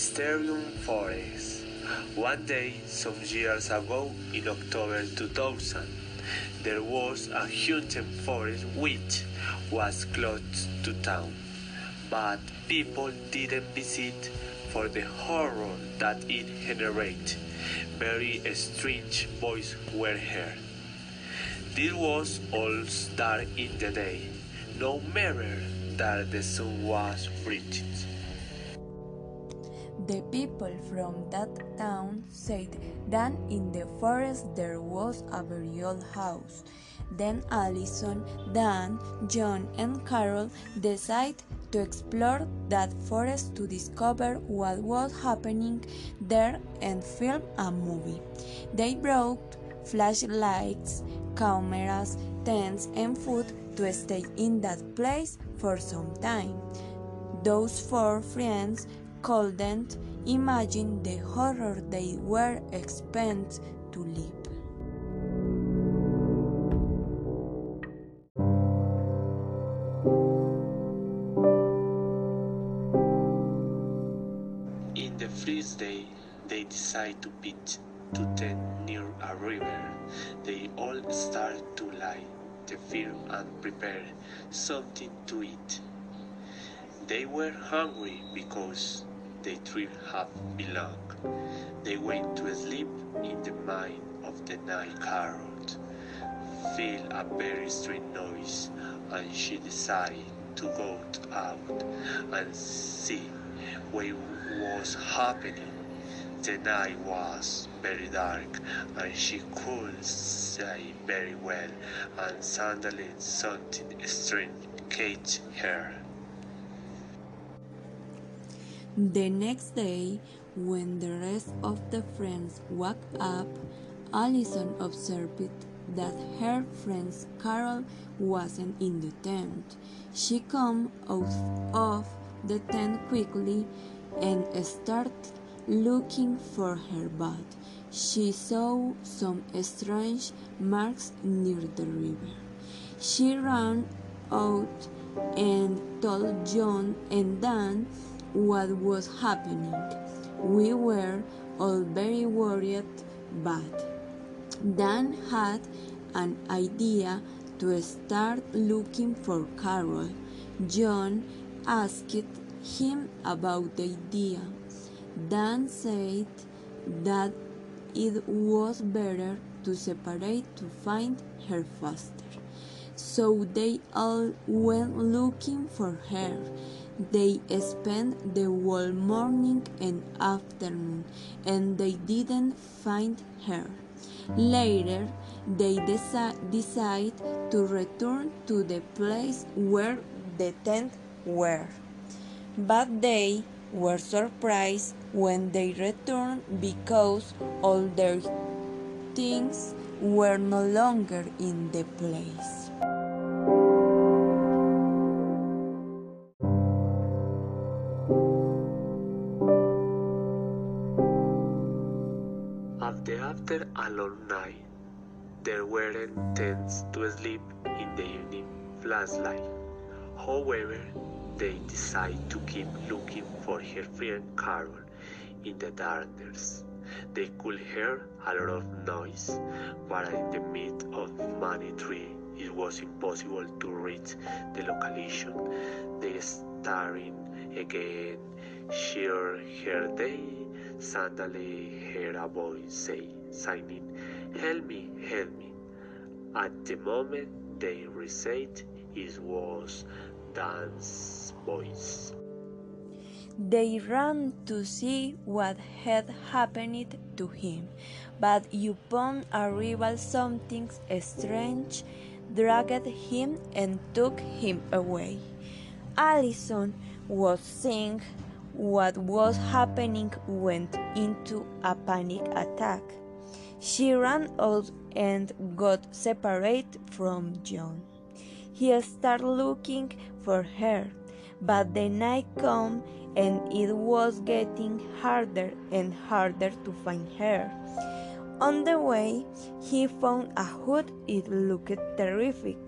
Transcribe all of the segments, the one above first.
Mysterium Forest. One day, some years ago, in October 2000, there was a hunting forest which was close to town, but people didn't visit for the horror that it generated. Very strange voices were heard. This was all dark in the day, no matter that the sun was bright. The people from that town said that in the forest there was a very old house. Then Allison, Dan, John, and Carol decided to explore that forest to discover what was happening there and film a movie. They brought flashlights, cameras, tents, and food to stay in that place for some time. Those four friends couldn't imagine the horror they were exposed to live. In the first day, they decide to pitch to tent near a river. They all start to light the fire and prepare something to eat. They were hungry because the trip had belonged. They went to sleep in the middle of the night. Carol feel a very strange noise and she decided to go out and see what was happening. The night was very dark and she could see very well and suddenly something strange caught her. The next day, when the rest of the friends woke up, Allison observed that her friend Carol wasn't in the tent. She came out of the tent quickly and started looking for her but she saw some strange marks near the river. She ran out and told John and Dan what was happening. We were all very worried, but Dan had an idea to start looking for Carol. John asked him about the idea. Dan said that it was better to separate to find her faster. So they all went looking for her. They spent the whole morning and afternoon and they didn't find her. Later, they deci- decide to return to the place where the tent were. But they were surprised when they returned because all their things were no longer in the place. After after a long night, there weren't tents to sleep in the evening flashlight. However, they decide to keep looking for her friend Carol in the darkness. They could hear a lot of noise, but in the midst of many trees, it was impossible to reach the location. They started again, sure her day, suddenly heard a voice say, signing, Help me, help me. At the moment they recited, it was Dan's voice. They ran to see what had happened to him, but upon arrival something strange dragged him and took him away. Allison was seeing what was happening went into a panic attack. She ran out and got separated from John. He started looking for her, but the night came and it was getting harder and harder to find her. On the way, he found a hut. It looked terrific.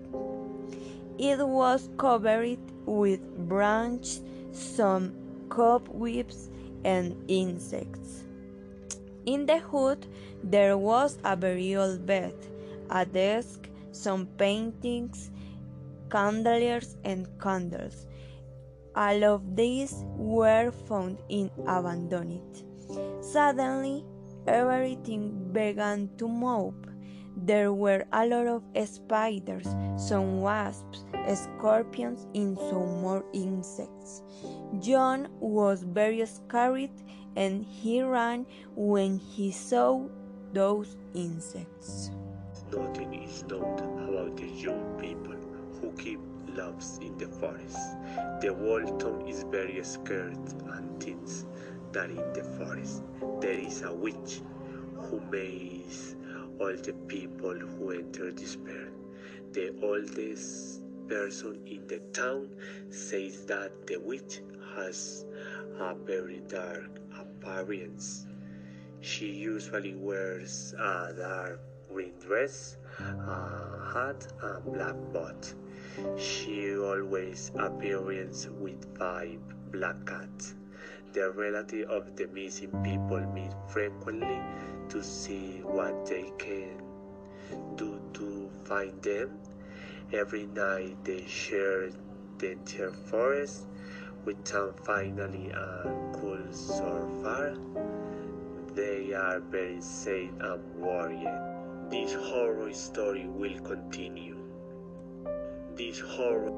It was covered with branches, some cobwebs, and insects. In the hood there was a burial bed, a desk, some paintings, candeliers, and candles. All of these were found in abandoned. Suddenly, everything began to move. There were a lot of spiders, some wasps, scorpions, and some more insects. John was very scared and he ran when he saw those insects. Nothing is known about the young people who keep loves in the forest. The whole town is very scared and thinks that in the forest there is a witch who makes all the people who enter despair. The oldest person in the town says that the witch has a very dark appearance. She usually wears a dark green dress, a hat, and black boot. She always appears with five black cats. The relative of the missing people meet frequently to see what they can do to find them. Every night they share the entire forest without finally a cool so far. They are very sad and worried. This horror story will continue. This horror